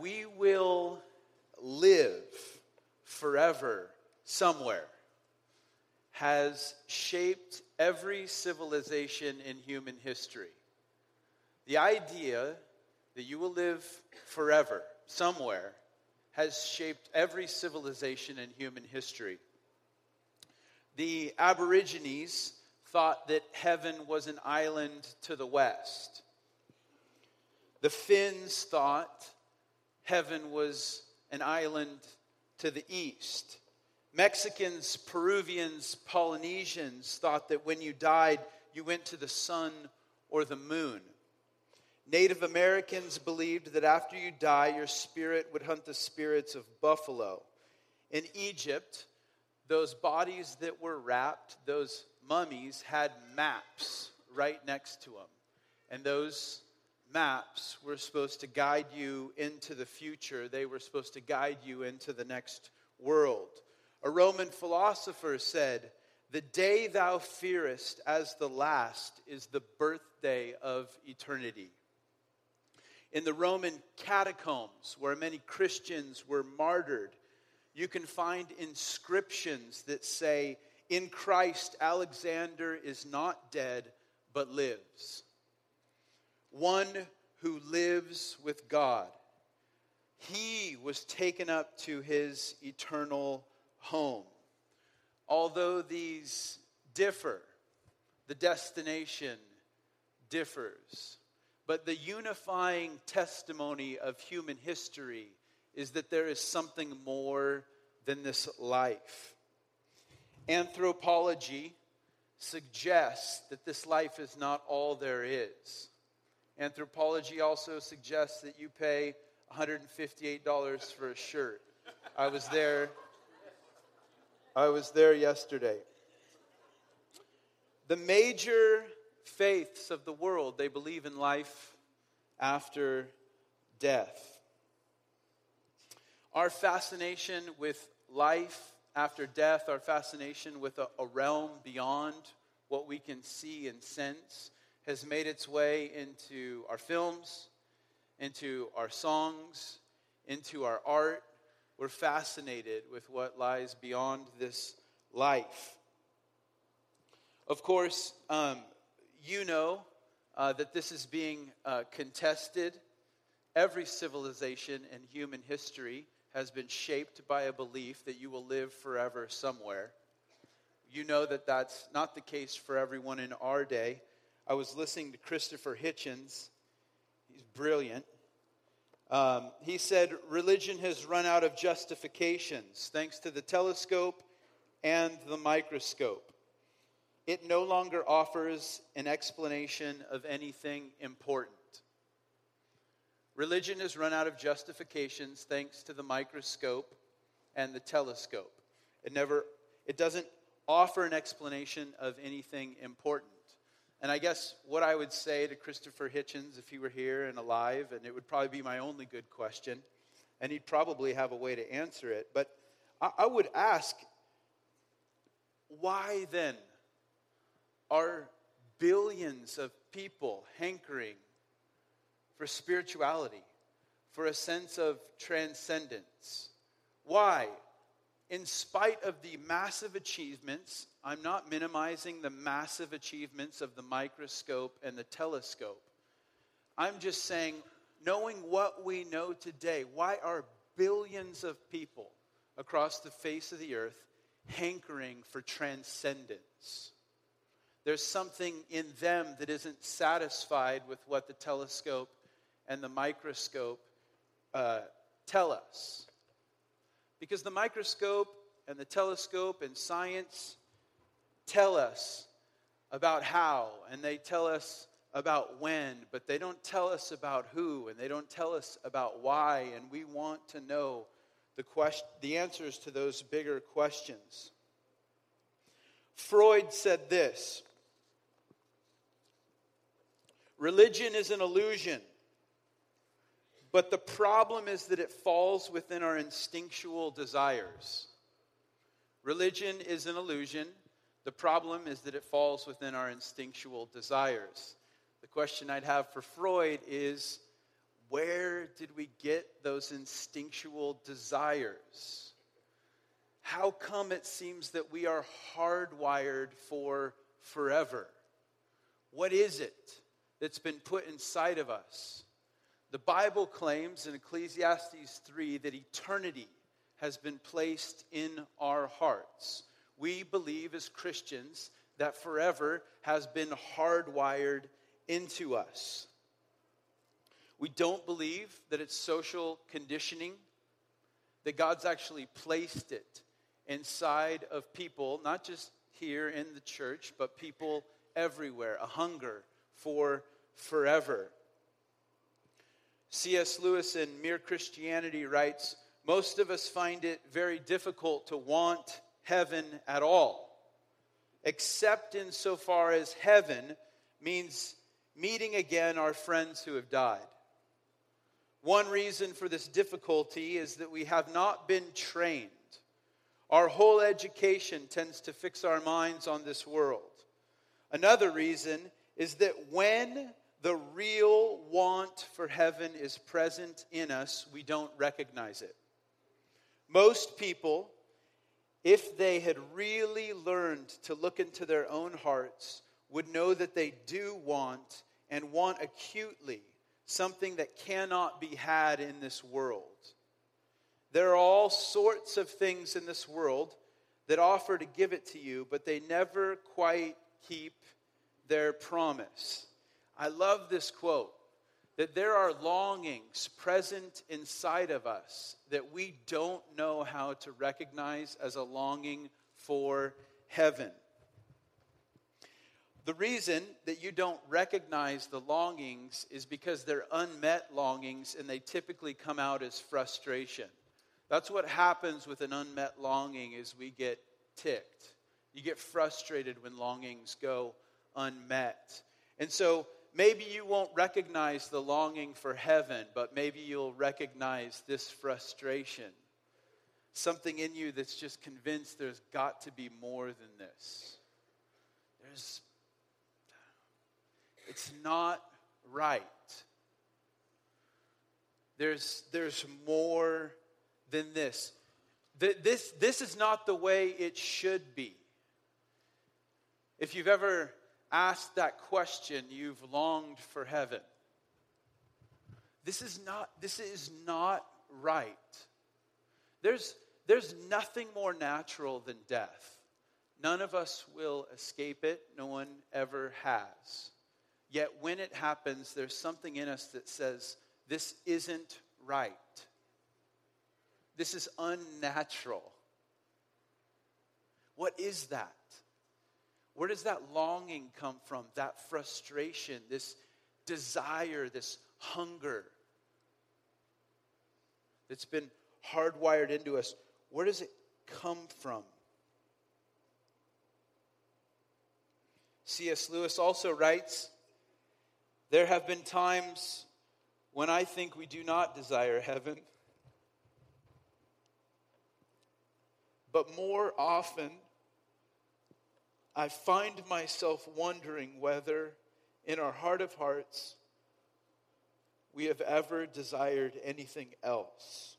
We will live forever somewhere has shaped every civilization in human history. The idea that you will live forever somewhere has shaped every civilization in human history. The Aborigines thought that heaven was an island to the west. The Finns thought heaven was an island to the east. Mexicans, Peruvians, Polynesians thought that when you died, you went to the sun or the moon. Native Americans believed that after you die, your spirit would hunt the spirits of buffalo. In Egypt, those bodies that were wrapped, those mummies, had maps right next to them. And those maps were supposed to guide you into the future, they were supposed to guide you into the next world. A Roman philosopher said, The day thou fearest as the last is the birthday of eternity. In the Roman catacombs, where many Christians were martyred, you can find inscriptions that say, In Christ, Alexander is not dead, but lives. One who lives with God. He was taken up to his eternal home. Although these differ, the destination differs. But the unifying testimony of human history is that there is something more than this life. Anthropology suggests that this life is not all there is. Anthropology also suggests that you pay $158 for a shirt. I was there I was there yesterday. The major faiths of the world, they believe in life after death. Our fascination with life after death, our fascination with a, a, realm beyond what we can see and sense, has made its way into our films, into our songs, into our art. We're fascinated with what lies beyond this life. Of course, um, you know uh, that this is being uh, contested. Every civilization in human history has been shaped by a belief that you will live forever somewhere. You know that that's not the case for everyone in our day. I was listening to Christopher Hitchens, he's brilliant. Um, he said, Religion has run out of justifications thanks to the telescope and the microscope. It no longer offers an explanation of anything important. Religion has run out of justifications thanks to the microscope and the telescope. It never it doesn't offer an explanation of anything important. And I guess what I would say to Christopher Hitchens if he were here and alive, and it would probably be my only good question, and he'd probably have a way to answer it, but I, would ask, why then are billions of people hankering for spirituality, for a sense of transcendence? Why? In spite of the massive achievements, I'm not minimizing the massive achievements of the microscope and the telescope. I'm just saying, knowing what we know today, why are billions of people across the face of the earth hankering for transcendence? There's something in them that isn't satisfied with what the telescope and the microscope uh, tell us. Because the microscope and the telescope and science tell us about how, and they tell us about when, but they don't tell us about who, and they don't tell us about why, and we want to know the, the answers to those bigger questions. Freud said this Religion is an illusion, but the problem is that it falls within our instinctual desires. Religion is an illusion. The problem is that it falls within our instinctual desires. The question I'd have for Freud is where did we get those instinctual desires? How come it seems that we are hardwired for forever? What is it that's been put inside of us? The Bible claims in Ecclesiastes 3 that eternity has been placed in our hearts. We believe as Christians that forever has been hardwired into us. We don't believe that it's social conditioning, that God's actually placed it inside of people, not just here in the church, but people everywhere, a hunger for forever. C.S. Lewis in Mere Christianity writes Most of us find it very difficult to want heaven at all, except insofar as heaven means meeting again our friends who have died. One reason for this difficulty is that we have not been trained. Our whole education tends to fix our minds on this world. Another reason is that when the real want for heaven is present in us, we don't recognize it. Most people, if they had really learned to look into their own hearts, would know that they do want and want acutely something that cannot be had in this world. There are all sorts of things in this world that offer to give it to you, but they never quite keep their promise. I love this quote that there are longings present inside of us that we don't know how to recognize as a longing for heaven. The reason that you don't recognize the longings is because they're unmet longings and they typically come out as frustration. That's what happens with an unmet longing is we get ticked. You get frustrated when longings go unmet. And so maybe you won't recognize the longing for heaven, but maybe you'll recognize this frustration. Something in you that's just convinced there's got to be more than this. There's it's not right. There's, there's more than this. This, this is not the way it should be. If you've ever asked that question, you've longed for heaven. This is not, this is not right. There's, there's nothing more natural than death. None of us will escape it, no one ever has. Yet when it happens, there's something in us that says, this isn't right. This is unnatural. What is that? Where does that longing come from? That frustration, this desire, this hunger that's been hardwired into us. Where does it come from? C.S. Lewis also writes there have been times when I think we do not desire heaven, but more often, I find myself wondering whether, in our heart of hearts, we have ever desired anything else.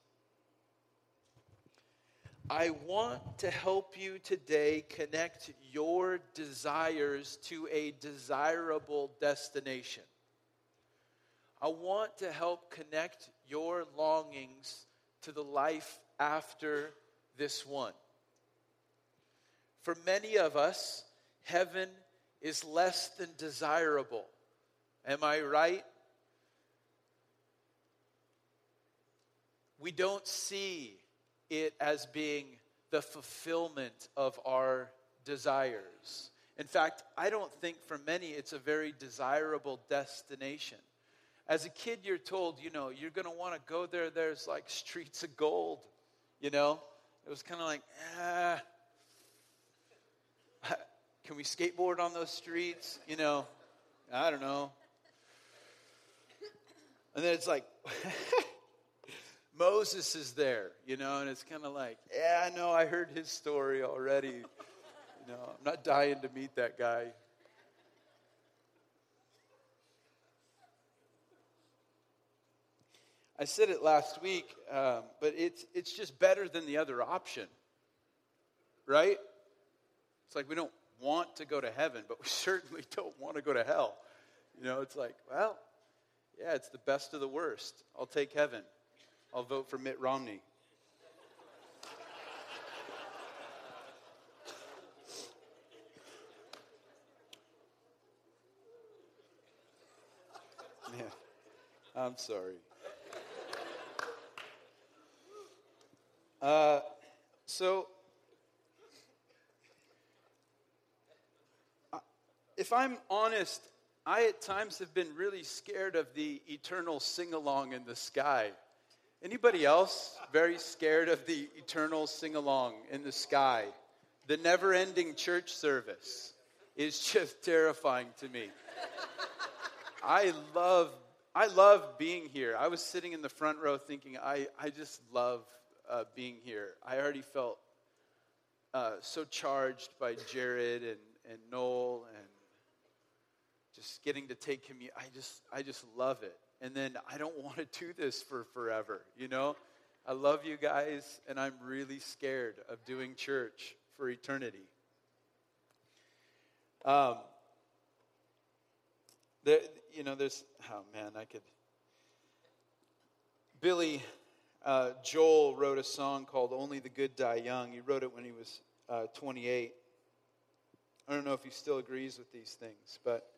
I want to help you today connect your desires to a desirable destination. I want to help connect your longings to the life after this one. For many of us, heaven is less than desirable. Am I right? We don't see it as being the fulfillment of our desires. In fact, I don't think for many it's a very desirable destination. As a kid, you're told, you know, you're going to want to go there. There's like streets of gold, you know? It was kind of like, ah, can we skateboard on those streets? You know, I don't know. And then it's like, Moses is there, you know, and it's kind of like, yeah, I know, I heard his story already. You know, I'm not dying to meet that guy. I said it last week, um, but it's, it's just better than the other option, right? It's like we don't want to go to heaven, but we certainly don't want to go to hell. You know, it's like, well, yeah, it's the best of the worst. I'll take heaven. I'll vote for Mitt Romney. Yeah, I'm sorry. Uh, so, if I'm honest, I at times have been really scared of the eternal sing along in the sky. Anybody else very scared of the eternal sing along in the sky? The never ending church service is just terrifying to me. I love I love being here. I was sitting in the front row thinking, I, I just love uh, being here. I already felt uh, so charged by Jared and, and Noel and just getting to take communion. I just, I just love it and then I don't want to do this for forever, you know? I love you guys, and I'm really scared of doing church for eternity. Um, there, you know, there's, oh man, I could. Billy uh, Joel wrote a song called Only the Good Die Young. He wrote it when he was uh, 28. I don't know if he still agrees with these things, but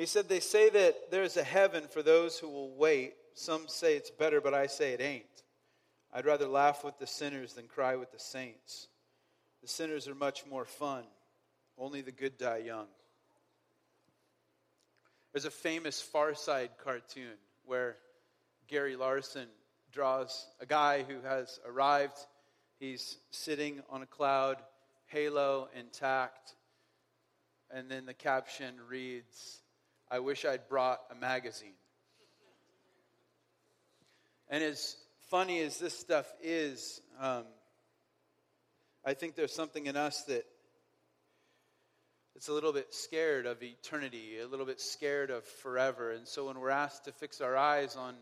he said, They say that there's a heaven for those who will wait. Some say it's better, but I say it ain't. I'd rather laugh with the sinners than cry with the saints. The sinners are much more fun. Only the good die young. There's a famous Far Side cartoon where Gary Larson draws a guy who has arrived. He's sitting on a cloud, halo intact, and then the caption reads, I wish I'd brought a magazine. And as funny as this stuff is, um, I think there's something in us that it's a little bit scared of eternity, a little bit scared of forever. And so when we're asked to fix our eyes on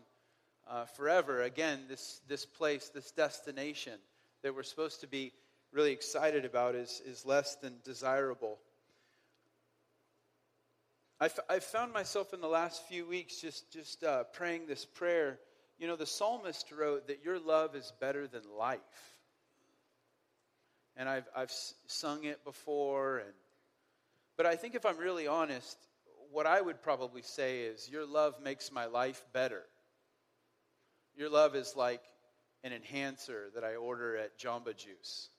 uh, forever, again, this, this place, this destination that we're supposed to be really excited about is, is less than desirable. I've, found myself in the last few weeks just, just uh, praying this prayer. You know, the psalmist wrote that your love is better than life. And I've, I've sung it before. And, but I think if I'm really honest, what I would probably say is, Your love makes my life better. Your love is like an enhancer that I order at Jamba Juice.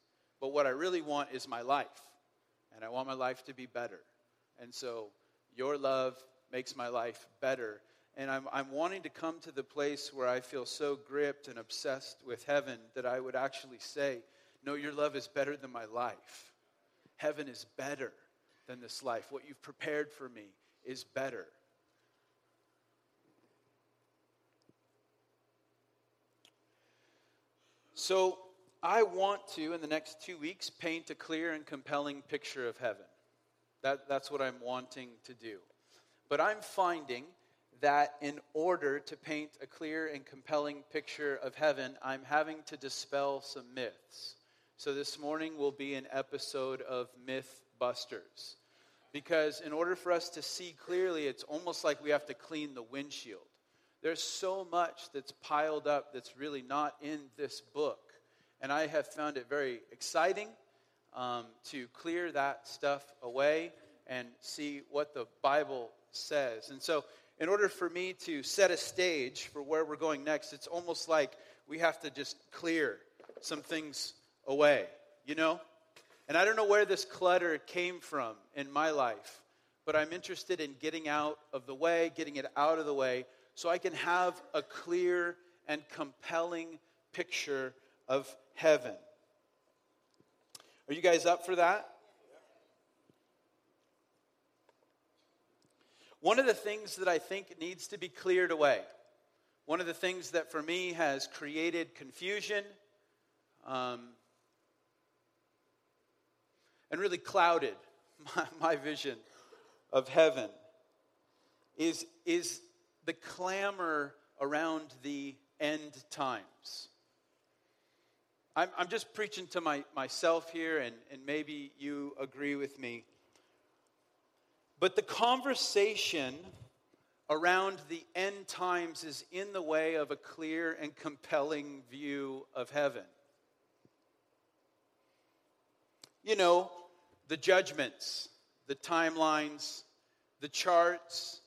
But what I really want is my life. And I want my life to be better. And so your love makes my life better. And I'm, I'm wanting to come to the place where I feel so gripped and obsessed with heaven that I would actually say, No, your love is better than my life. Heaven is better than this life. What you've prepared for me is better. So, I want to, in the next two weeks, paint a clear and compelling picture of heaven. That, that's what I'm wanting to do. But I'm finding that in order to paint a clear and compelling picture of heaven, I'm having to dispel some myths. So this morning will be an episode of Myth Busters. Because in order for us to see clearly, it's almost like we have to clean the windshield. There's so much that's piled up that's really not in this book. And I have found it very exciting um, to clear that stuff away and see what the Bible says. And so, in order for me to set a stage for where we're going next, it's almost like we have to just clear some things away, you know? And I don't know where this clutter came from in my life, but I'm interested in getting out of the way, getting it out of the way, so I can have a clear and compelling picture of heaven. Are you guys up for that? One of the things that I think needs to be cleared away, one of the things that for me has created confusion um, and really clouded my, my vision of heaven is, is the clamor around the end times. I'm, I'm just preaching to my, myself here, and, and maybe you agree with me. But the conversation around the end times is in the way of a clear and compelling view of heaven. You know, the judgments, the timelines, the charts,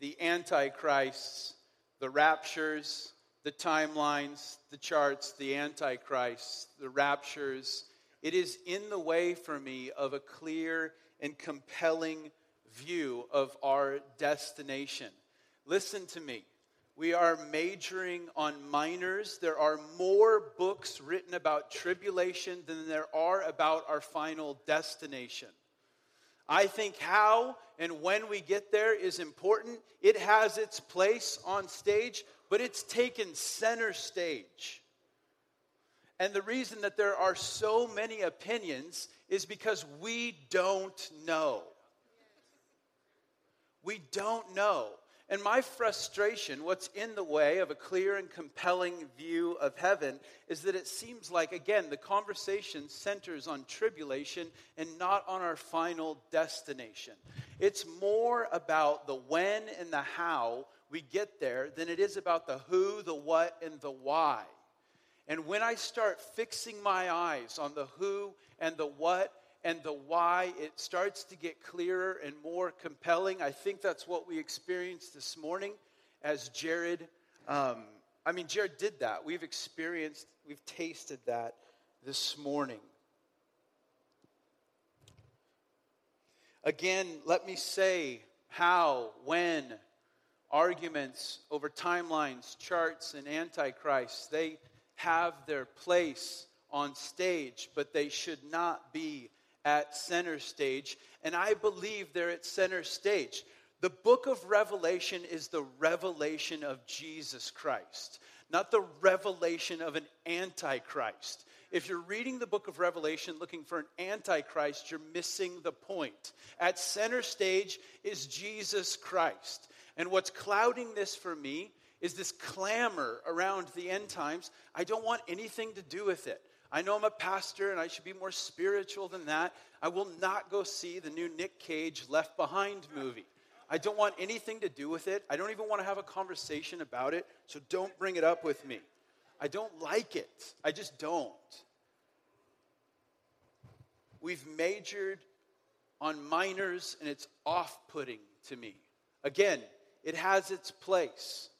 the antichrists, the raptures, the timelines, the charts, the antichrists, the raptures. It is in the way for me of a clear and compelling view of our destination. Listen to me. We are majoring on minors. There are more books written about tribulation than there are about our final destination. I think how and when we get there is important. It has its place on stage, but it's taken center stage. And the reason that there are so many opinions is because we don't know. We don't know. And my frustration, what's in the way of a clear and compelling view of heaven, is that it seems like, again, the conversation centers on tribulation and not on our final destination. It's more about the when and the how we get there than it is about the who, the what, and the why. And when I start fixing my eyes on the who and the what and the why, it starts to get clearer and more compelling. I think that's what we experienced this morning as Jared. Um, I mean, Jared did that. We've experienced, we've tasted that this morning. Again, let me say how, when, arguments over timelines, charts, and antichrists, they have their place on stage, but they should not be at center stage, and I believe they're at center stage. The book of Revelation is the revelation of Jesus Christ, not the revelation of an antichrist. If you're reading the book of Revelation looking for an antichrist, you're missing the point. At center stage is Jesus Christ. And what's clouding this for me is this clamor around the end times. I don't want anything to do with it. I know I'm a pastor and I should be more spiritual than that. I will not go see the new Nick Cage Left Behind movie. I don't want anything to do with it. I don't even want to have a conversation about it, so don't bring it up with me. I don't like it. I just don't. We've majored on minors and it's off putting to me. Again, it has its place,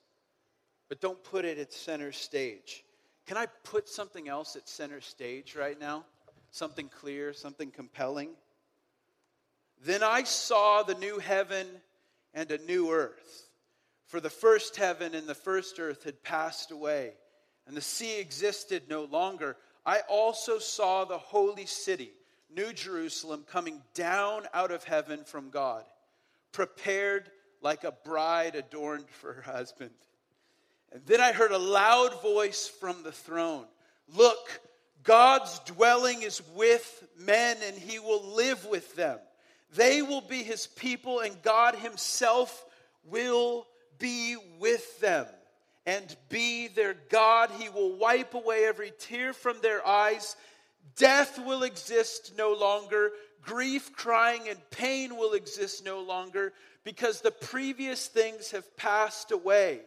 but don't put it at center stage. Can I put something else at center stage right now? Something clear, something compelling? Then I saw the new heaven and a new earth. For the first heaven and the first earth had passed away, and the sea existed no longer. I also saw the holy city, New Jerusalem, coming down out of heaven from God, prepared like a bride adorned for her husband. And then I heard a loud voice from the throne Look, God's dwelling is with men, and he will live with them. They will be his people, and God himself will be with them and be their God. He will wipe away every tear from their eyes. Death will exist no longer. Grief, crying, and pain will exist no longer because the previous things have passed away.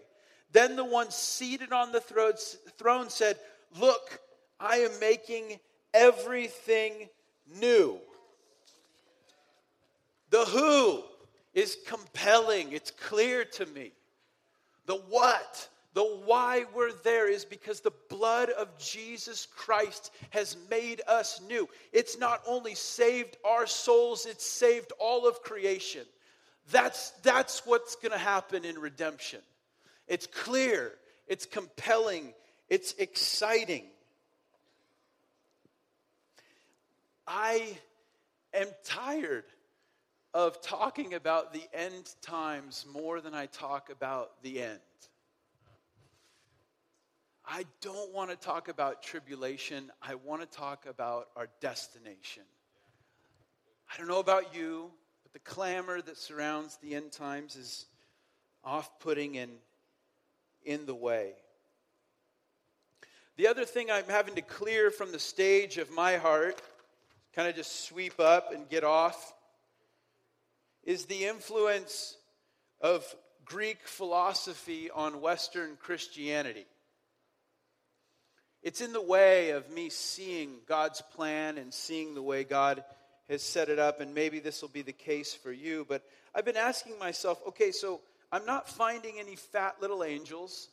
Then the one seated on the throne said, Look, I am making everything new. The who is compelling, it's clear to me. The what, The why we're there is because the blood of Jesus Christ has made us new. It's not only saved our souls, it's saved all of creation. That's, that's what's going to happen in redemption. It's clear, it's compelling, it's exciting. I am tired of talking about the end times more than I talk about the end. I don't want to talk about tribulation. I want to talk about our destination. I don't know about you, but the clamor that surrounds the end times is off putting and in the way. The other thing I'm having to clear from the stage of my heart, kind of just sweep up and get off, is the influence of Greek philosophy on Western Christianity. It's in the way of me seeing God's plan and seeing the way God has set it up, and maybe this will be the case for you. But I've been asking myself okay, so I'm not finding any fat little angels,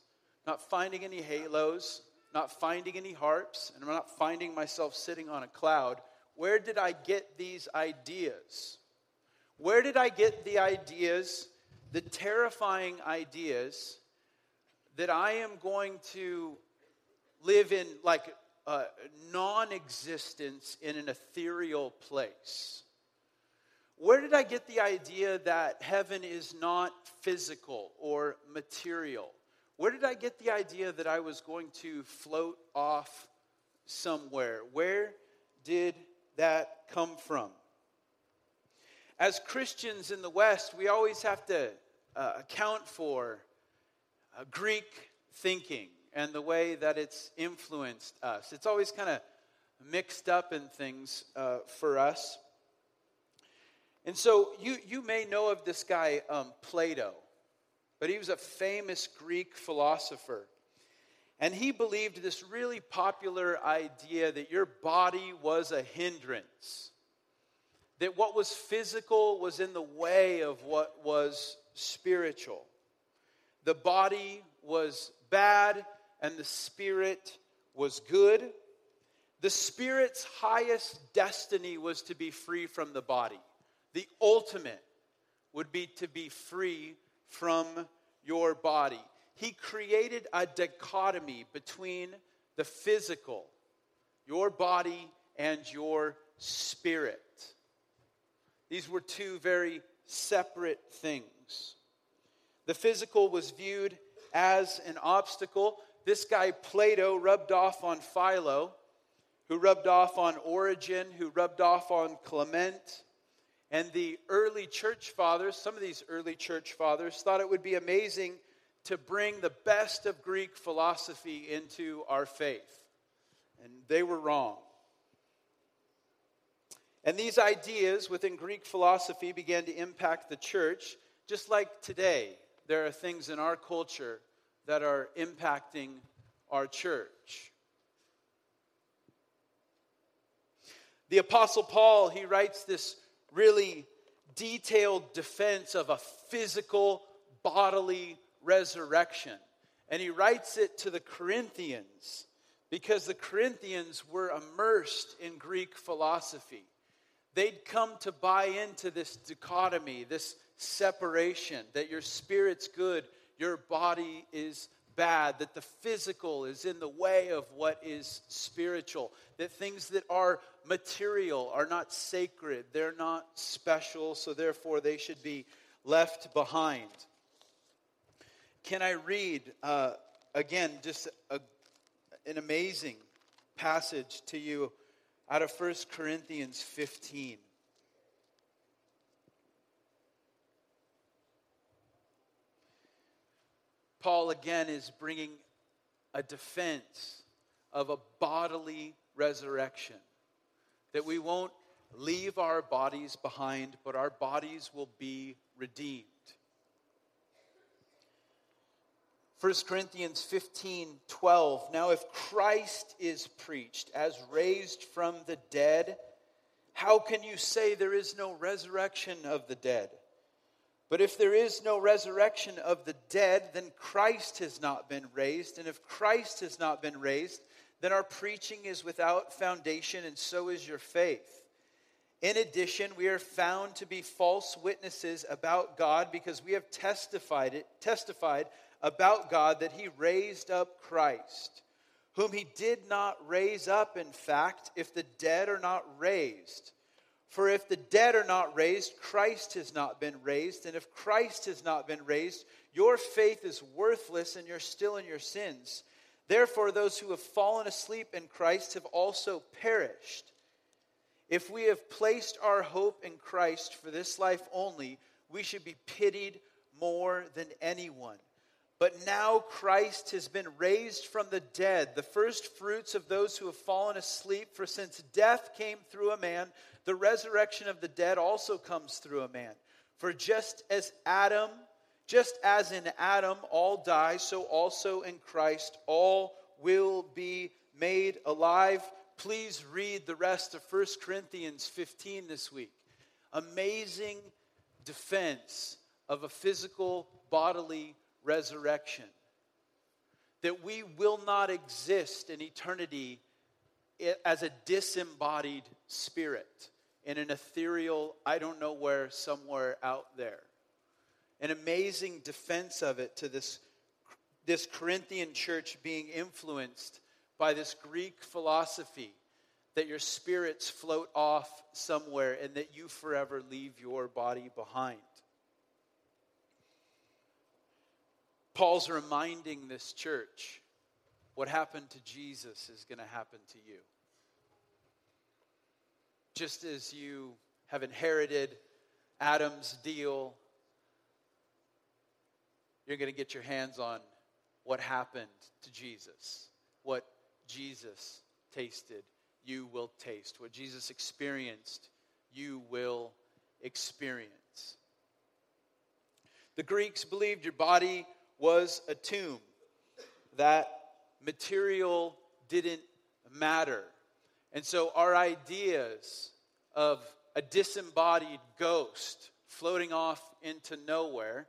not finding any halos, not finding any harps, and I'm not finding myself sitting on a cloud. Where did I get these ideas? Where did I get the ideas, the terrifying ideas, that I am going to live in like a non existence in an ethereal place. Where did I get the idea that heaven is not physical or material? Where did I get the idea that I was going to float off somewhere? Where did that come from? As Christians in the West, we always have to uh, account for uh, Greek thinking and the way that it's influenced us. It's always kind of mixed up in things uh, for us. And so you, you may know of this guy, um, Plato, but he was a famous Greek philosopher. And he believed this really popular idea that your body was a hindrance, that what was physical was in the way of what was spiritual. The body was bad, and the Spirit was good. The Spirit's highest destiny was to be free from the body. The ultimate would be to be free from your body. He created a dichotomy between the physical, your body, and your spirit. These were two very separate things. The physical was viewed as an obstacle this guy, Plato, rubbed off on Philo, who rubbed off on Origen, who rubbed off on Clement. And the early church fathers, some of these early church fathers, thought it would be amazing to bring the best of Greek philosophy into our faith. And they were wrong. And these ideas within Greek philosophy began to impact the church, just like today, there are things in our culture that are impacting our church. The Apostle Paul, he writes this really detailed defense of a physical, bodily resurrection. And he writes it to the Corinthians because the Corinthians were immersed in Greek philosophy. They'd come to buy into this dichotomy, this separation, that your spirit's good, your body is bad, that the physical is in the way of what is spiritual, that things that are material are not sacred, they're not special, so therefore they should be left behind. Can I read uh, again just a, an amazing passage to you out of 1 Corinthians 15? Paul again is bringing a defense of a bodily resurrection. That we won't leave our bodies behind, but our bodies will be redeemed. 1 Corinthians 15 12. Now, if Christ is preached as raised from the dead, how can you say there is no resurrection of the dead? But if there is no resurrection of the dead, then Christ has not been raised. And if Christ has not been raised, then our preaching is without foundation, and so is your faith. In addition, we are found to be false witnesses about God because we have testified it, testified about God that he raised up Christ, whom he did not raise up in fact if the dead are not raised. For if the dead are not raised, Christ has not been raised. And if Christ has not been raised, your faith is worthless and you're still in your sins. Therefore, those who have fallen asleep in Christ have also perished. If we have placed our hope in Christ for this life only, we should be pitied more than anyone. But now Christ has been raised from the dead, the first fruits of those who have fallen asleep. For since death came through a man, the resurrection of the dead also comes through a man. For just as Adam, just as in Adam all die, so also in Christ all will be made alive. Please read the rest of 1 Corinthians 15 this week. Amazing defense of a physical bodily resurrection. That we will not exist in eternity as a disembodied spirit in an ethereal, I don't know where, somewhere out there. An amazing defense of it to this, this Corinthian church being influenced by this Greek philosophy that your spirits float off somewhere and that you forever leave your body behind. Paul's reminding this church what happened to Jesus is going to happen to you. Just as you have inherited Adam's deal, you're going to get your hands on what happened to Jesus, what Jesus tasted, you will taste. What Jesus experienced, you will experience. The Greeks believed your body was a tomb, that material didn't matter. And so our ideas of a disembodied ghost floating off into nowhere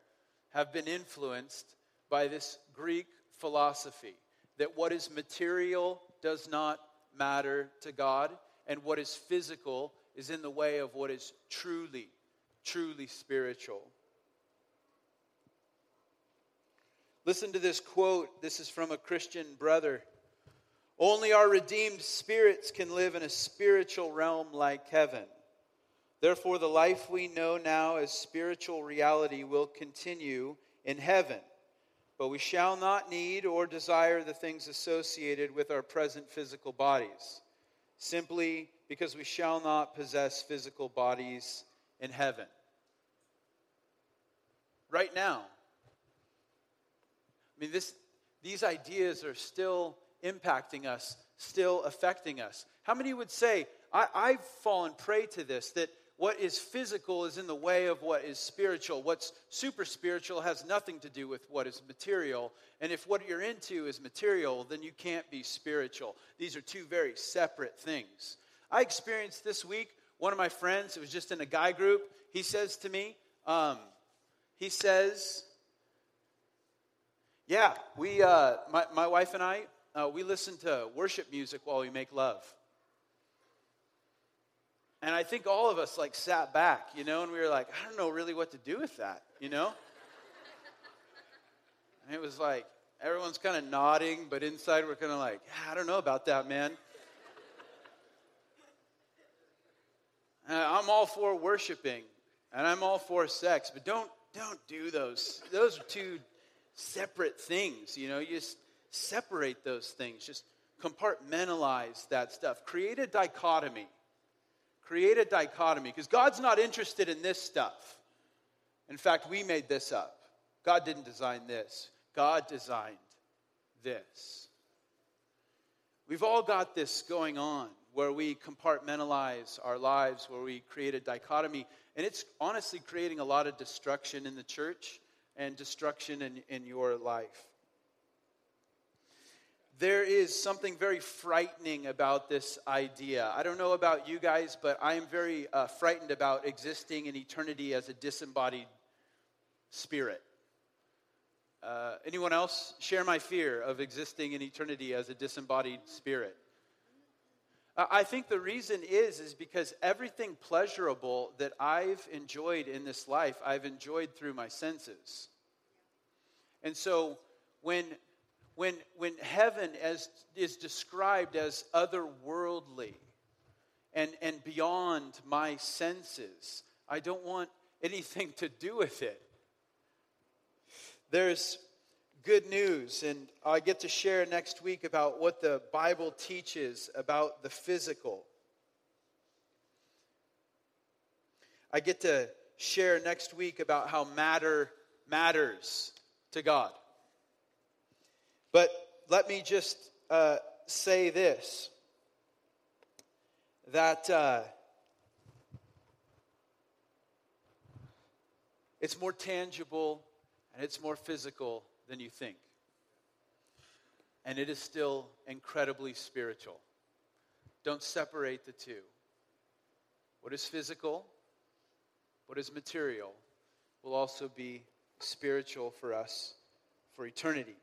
have been influenced by this Greek philosophy that what is material does not matter to God, and what is physical is in the way of what is truly, truly spiritual. Listen to this quote. This is from a Christian brother. Only our redeemed spirits can live in a spiritual realm like heaven. Therefore, the life we know now as spiritual reality will continue in heaven. But we shall not need or desire the things associated with our present physical bodies, simply because we shall not possess physical bodies in heaven. Right now, I mean, this, these ideas are still impacting us, still affecting us. How many would say, I, I've fallen prey to this, that what is physical is in the way of what is spiritual. What's super spiritual has nothing to do with what is material. And if what you're into is material, then you can't be spiritual. These are two very separate things. I experienced this week, one of my friends, it was just in a guy group, he says to me, um, he says, yeah, we, uh, my, my wife and I, uh, we listen to worship music while we make love. And I think all of us like sat back, you know, and we were like, I don't know really what to do with that, you know? and it was like, everyone's kind of nodding, but inside we're kind of like, I don't know about that, man. I'm all for worshiping, and I'm all for sex, but don't don't do those. Those are two separate things. You know, you just separate those things, just compartmentalize that stuff. Create a dichotomy. Create a dichotomy because God's not interested in this stuff. In fact, we made this up. God didn't design this, God designed this. We've all got this going on where we compartmentalize our lives, where we create a dichotomy, and it's honestly creating a lot of destruction in the church and destruction in, in your life. There is something very frightening about this idea. I don't know about you guys, but I am very uh, frightened about existing in eternity as a disembodied spirit. Uh, anyone else share my fear of existing in eternity as a disembodied spirit? I think the reason is is because everything pleasurable that I've enjoyed in this life, I've enjoyed through my senses. And so when when when heaven as is described as otherworldly and and beyond my senses, I don't want anything to do with it. There's good news, and I get to share next week about what the Bible teaches about the physical. I get to share next week about how matter matters to God. But let me just uh, say this that uh, it's more tangible and it's more physical than you think. And it is still incredibly spiritual. Don't separate the two. What is physical, what is material, will also be spiritual for us for eternity.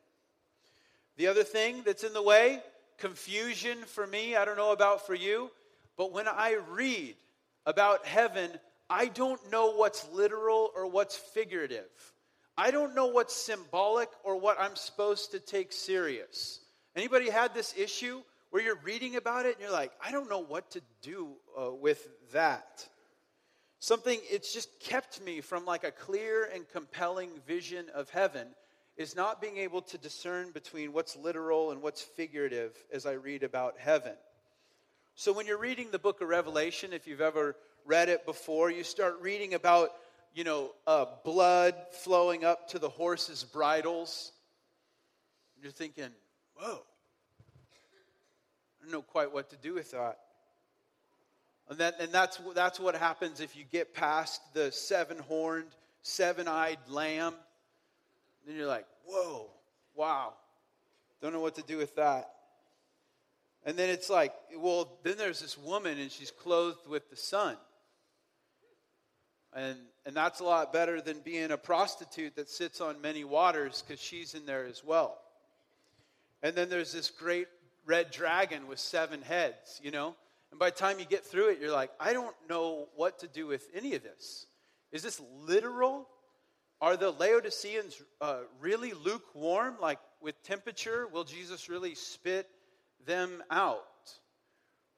The other thing that's in the way, confusion for me, I don't know about for you, but when I read about heaven, I don't know what's literal or what's figurative. I don't know what's symbolic or what I'm supposed to take serious. Anybody had this issue where you're reading about it and you're like, I don't know what to do uh, with that? Something, it's just kept me from like a clear and compelling vision of heaven is not being able to discern between what's literal and what's figurative as I read about heaven. So when you're reading the book of Revelation, if you've ever read it before, you start reading about you know, uh, blood flowing up to the horses' bridles. And you're thinking, whoa, I don't know quite what to do with that. And, that, and that's, that's what happens if you get past the seven horned, seven eyed lamb. Then you're like, whoa, wow, don't know what to do with that. And then it's like, well, then there's this woman and she's clothed with the sun. And, and that's a lot better than being a prostitute that sits on many waters because she's in there as well. And then there's this great red dragon with seven heads, you know? And by the time you get through it, you're like, I don't know what to do with any of this. Is this literal? Are the Laodiceans uh, really lukewarm, like with temperature? Will Jesus really spit them out?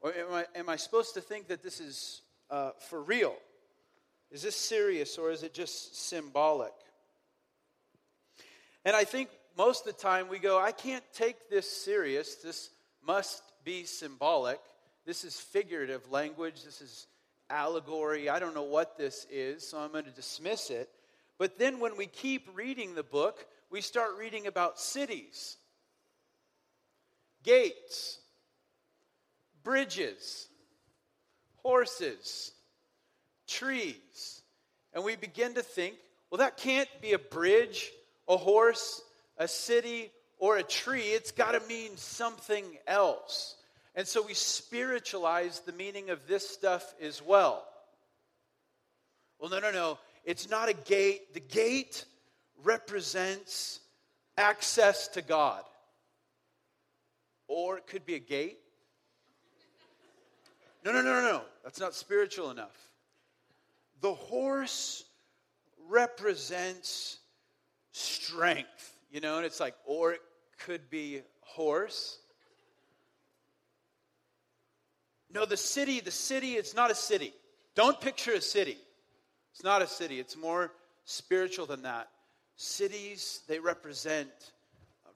Or am I, am I supposed to think that this is uh, for real? Is this serious or is it just symbolic? And I think most of the time we go, I can't take this serious. This must be symbolic. This is figurative language. This is allegory. I don't know what this is, so I'm going to dismiss it. But then when we keep reading the book, we start reading about cities, gates, bridges, horses, trees. And we begin to think, well, that can't be a bridge, a horse, a city, or a tree. It's got to mean something else. And so we spiritualize the meaning of this stuff as well. Well, no, no, no. It's not a gate. The gate represents access to God. Or it could be a gate. No, no, no, no, no. That's not spiritual enough the horse represents strength, you know, and it's like, or it could be horse. No, the city, the city, it's not a city. Don't picture a city. It's not a city, it's more spiritual than that. Cities, they represent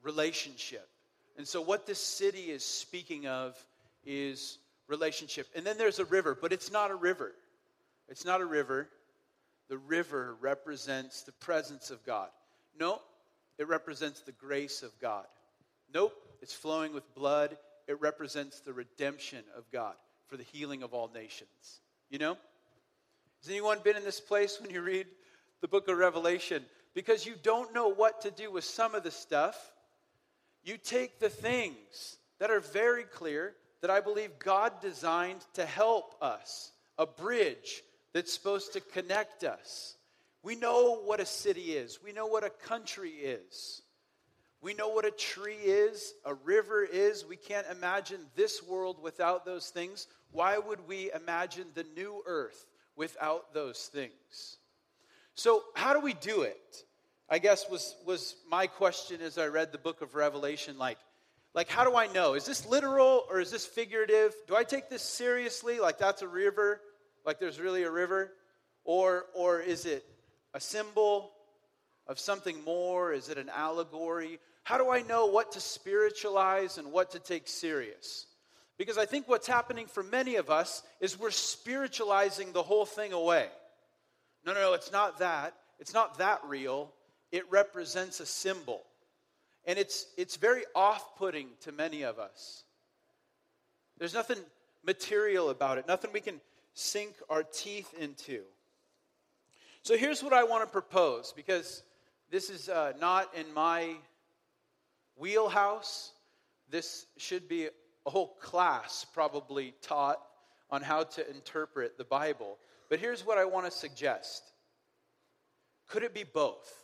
relationship. And so, what this city is speaking of is relationship. And then there's a river, but it's not a river. It's not a river. The river represents the presence of God. No, it represents the grace of God. Nope, it's flowing with blood. It represents the redemption of God for the healing of all nations. You know? Has anyone been in this place when you read the book of Revelation? Because you don't know what to do with some of the stuff. You take the things that are very clear that I believe God designed to help us a bridge that's supposed to connect us. We know what a city is, we know what a country is. We know what a tree is, a river is. We can't imagine this world without those things. Why would we imagine the new earth without those things? So, how do we do it? I guess was was my question as I read the book of Revelation like like how do I know? Is this literal or is this figurative? Do I take this seriously like that's a river? Like there's really a river? Or or is it a symbol of something more? Is it an allegory? How do I know what to spiritualize and what to take serious? Because I think what's happening for many of us is we're spiritualizing the whole thing away. No, no, no, it's not that. It's not that real. It represents a symbol. And it's, it's very off putting to many of us. There's nothing material about it, nothing we can sink our teeth into. So here's what I want to propose because this is uh, not in my wheelhouse. This should be a whole class probably taught on how to interpret the Bible. But here's what I want to suggest Could it be both?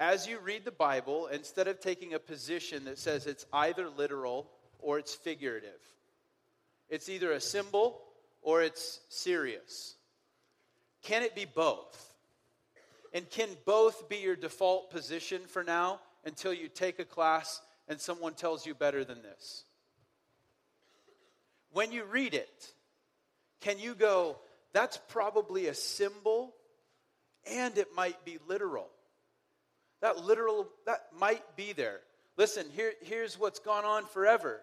As you read the Bible, instead of taking a position that says it's either literal or it's figurative, it's either a symbol or it's serious. Can it be both? And can both be your default position for now until you take a class and someone tells you better than this? When you read it, can you go, that's probably a symbol and it might be literal? That literal, that might be there. Listen, here, here's what's gone on forever.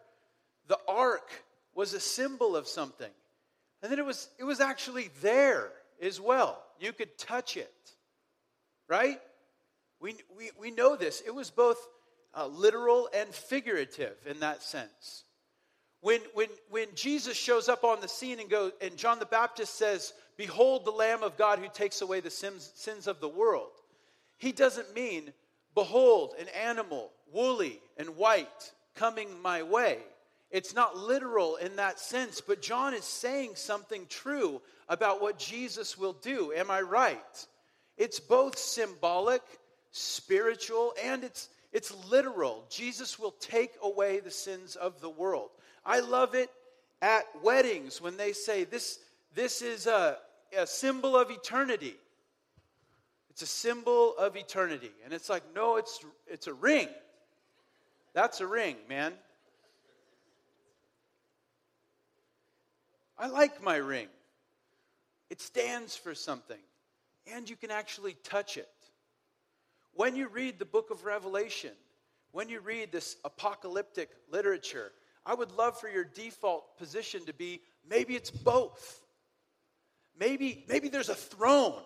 The ark was a symbol of something. And then it was, it was actually there as well. You could touch it right? We, we, we know this. It was both uh, literal and figurative in that sense. When, when, when Jesus shows up on the scene and, goes, and John the Baptist says, Behold the Lamb of God who takes away the sins, sins of the world, he doesn't mean, Behold, an animal, woolly and white, coming my way. It's not literal in that sense, but John is saying something true about what Jesus will do. Am I right? It's both symbolic, spiritual, and it's, it's literal. Jesus will take away the sins of the world. I love it at weddings when they say this, this is a, a symbol of eternity. It's a symbol of eternity. And it's like, no, it's, it's a ring. That's a ring, man. I like my ring. It stands for something and you can actually touch it. When you read the book of Revelation, when you read this apocalyptic literature, I would love for your default position to be maybe it's both. Maybe, maybe there's a throne,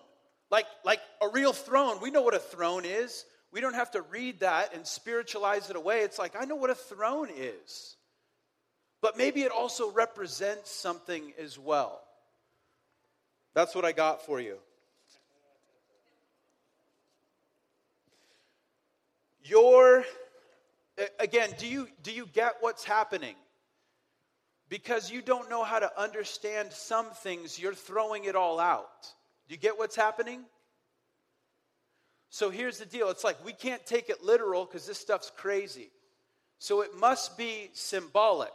like, like a real throne. We know what a throne is. We don't have to read that and spiritualize it away. It's like, I know what a throne is. But maybe it also represents something as well. That's what I got for you. Your, again, do you, do you get what's happening? Because you don't know how to understand some things, you're throwing it all out. Do you get what's happening? So here's the deal it's like we can't take it literal because this stuff's crazy. So it must be symbolic.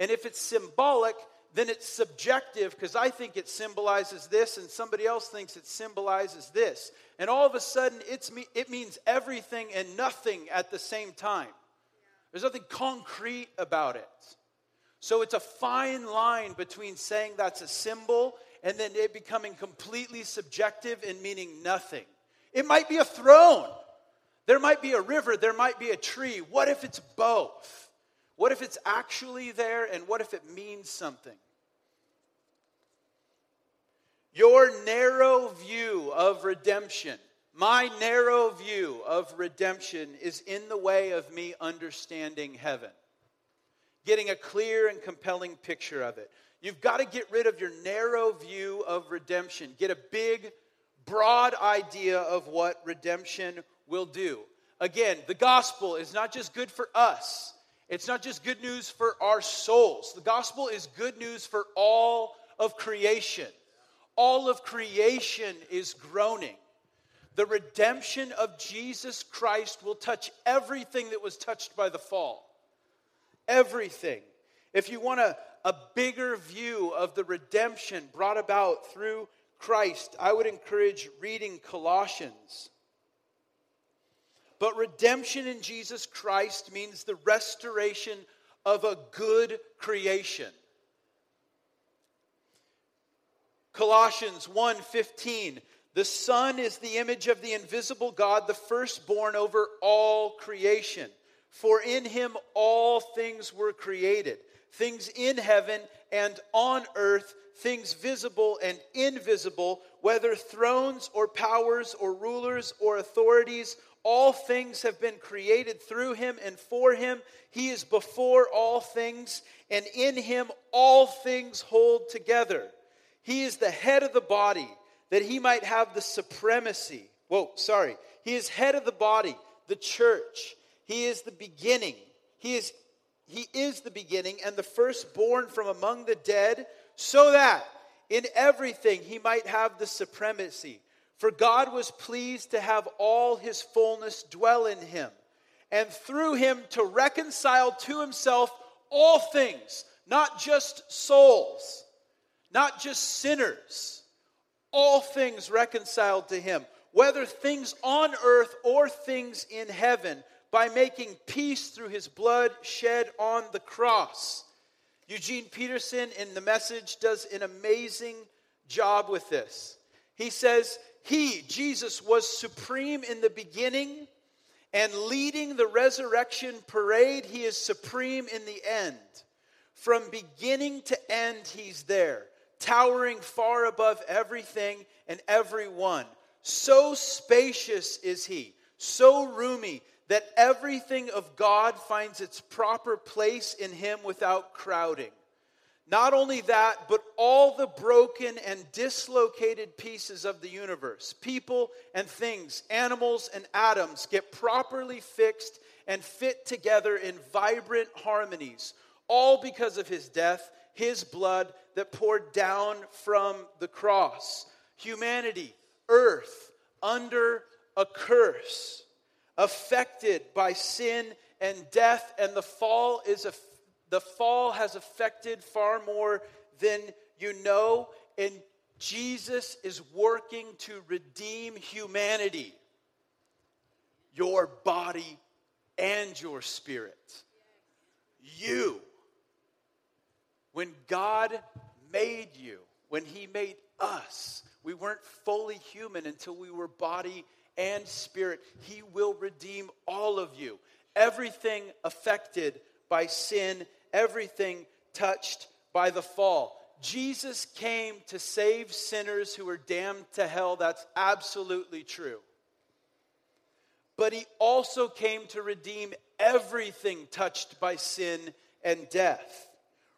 And if it's symbolic, then it's subjective because I think it symbolizes this and somebody else thinks it symbolizes this. And all of a sudden, it's me, it means everything and nothing at the same time. There's nothing concrete about it. So it's a fine line between saying that's a symbol and then it becoming completely subjective and meaning nothing. It might be a throne. There might be a river. There might be a tree. What if it's both? What if it's actually there and what if it means something? Your narrow view of redemption, my narrow view of redemption, is in the way of me understanding heaven, getting a clear and compelling picture of it. You've got to get rid of your narrow view of redemption, get a big, broad idea of what redemption will do. Again, the gospel is not just good for us, it's not just good news for our souls. The gospel is good news for all of creation. all of creation is groaning. The redemption of Jesus Christ will touch everything that was touched by the fall. Everything. If you want a, a bigger view of the redemption brought about through Christ, I would encourage reading Colossians. But redemption in Jesus Christ means the restoration of a good creation. Colossians 1:15 The Son is the image of the invisible God, the firstborn over all creation. For in him all things were created, things in heaven and on earth, things visible and invisible, whether thrones or powers or rulers or authorities, all things have been created through him and for him. He is before all things, and in him all things hold together. He is the head of the body, that he might have the supremacy. Whoa, sorry. He is head of the body, the church. He is the beginning. He is, he is the beginning and the firstborn from among the dead, so that in everything he might have the supremacy. For God was pleased to have all his fullness dwell in him, and through him to reconcile to himself all things, not just souls, not just sinners, all things reconciled to him, whether things on earth or things in heaven, by making peace through his blood shed on the cross. Eugene Peterson in the message does an amazing job with this. He says, he, Jesus, was supreme in the beginning and leading the resurrection parade. He is supreme in the end. From beginning to end, He's there, towering far above everything and everyone. So spacious is He, so roomy that everything of God finds its proper place in Him without crowding. Not only that, but all the broken and dislocated pieces of the universe, people and things, animals and atoms, get properly fixed and fit together in vibrant harmonies, all because of his death, his blood that poured down from the cross. Humanity, earth, under a curse, affected by sin and death, and the fall is a the fall has affected far more than you know, and Jesus is working to redeem humanity, your body and your spirit. You. When God made you, when He made us, we weren't fully human until we were body and spirit. He will redeem all of you. Everything affected by sin everything touched by the fall. Jesus came to save sinners who were damned to hell. That's absolutely true. But he also came to redeem everything touched by sin and death.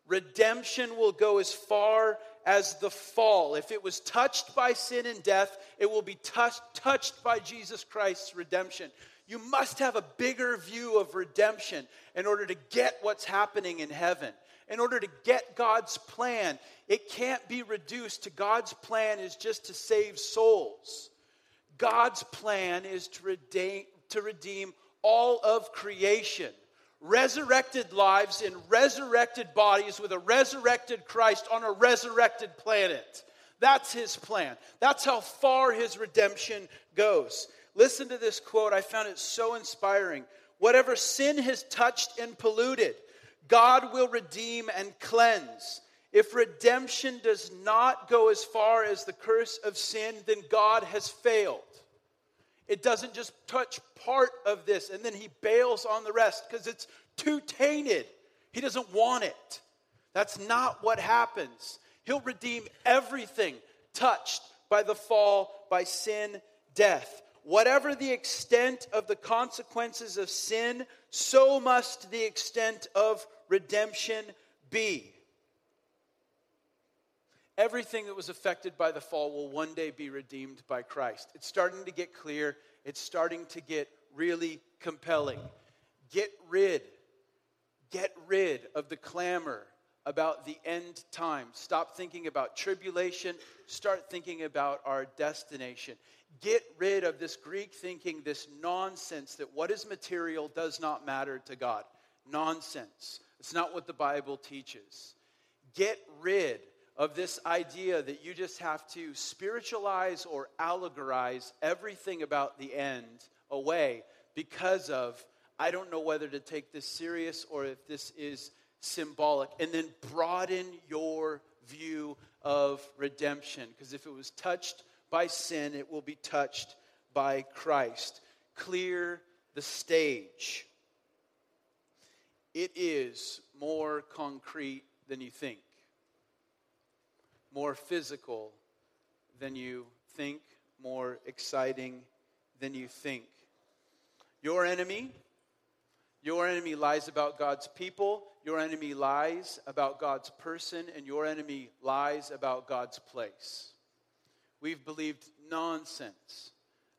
Redemption will go as far as the fall. If it was touched by sin and death, it will be touched, touched by Jesus Christ's redemption. You must have a bigger view of redemption in order to get what's happening in heaven. In order to get God's plan, it can't be reduced to God's plan is just to save souls. God's plan is to redeem, to redeem all of creation. Resurrected lives in resurrected bodies with a resurrected Christ on a resurrected planet. That's his plan. That's how far his redemption goes. Listen to this quote. I found it so inspiring. Whatever sin has touched and polluted, God will redeem and cleanse. If redemption does not go as far as the curse of sin, then God has failed. It doesn't just touch part of this and then he bails on the rest because it's too tainted. He doesn't want it. That's not what happens. He'll redeem everything touched by the fall, by sin, death. Whatever the extent of the consequences of sin, so must the extent of redemption be. Everything that was affected by the fall will one day be redeemed by Christ. It's starting to get clear, it's starting to get really compelling. Get rid, get rid of the clamor about the end time. Stop thinking about tribulation. Start thinking about our destination. Get rid of this Greek thinking, this nonsense that what is material does not matter to God. Nonsense. It's not what the Bible teaches. Get rid of this idea that you just have to spiritualize or allegorize everything about the end away because of, I don't know whether to take this serious or if this is symbolic. And then broaden your view of redemption. Because if it was touched by sin, it will be touched by Christ. Clear the stage. It is more concrete than you think more physical than you think, more exciting than you think. Your enemy, your enemy lies about God's people, your enemy lies about God's person, and your enemy lies about God's place. We've believed nonsense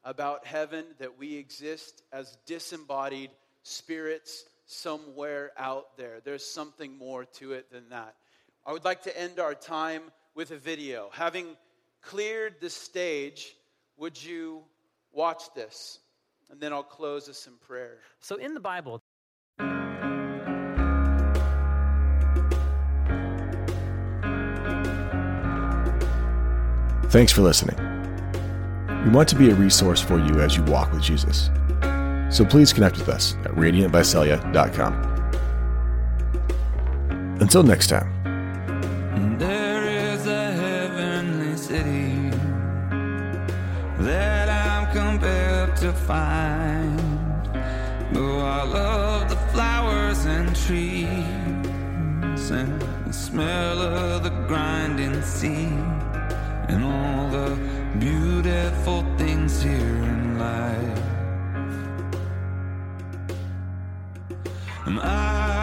about heaven that we exist as disembodied spirits somewhere out there. There's something more to it than that. I would like to end our time with a video. Having cleared the stage, would you watch this? And then I'll close us in prayer. So in the Bible, Thanks for listening. We want to be a resource for you as you walk with Jesus. So please connect with us at radiantvisalia.com. Until next time. There is a heavenly city that I'm compelled to find. Oh, I love the flowers and trees and the smell of the grinding sea and all the beautiful things here in life. And I,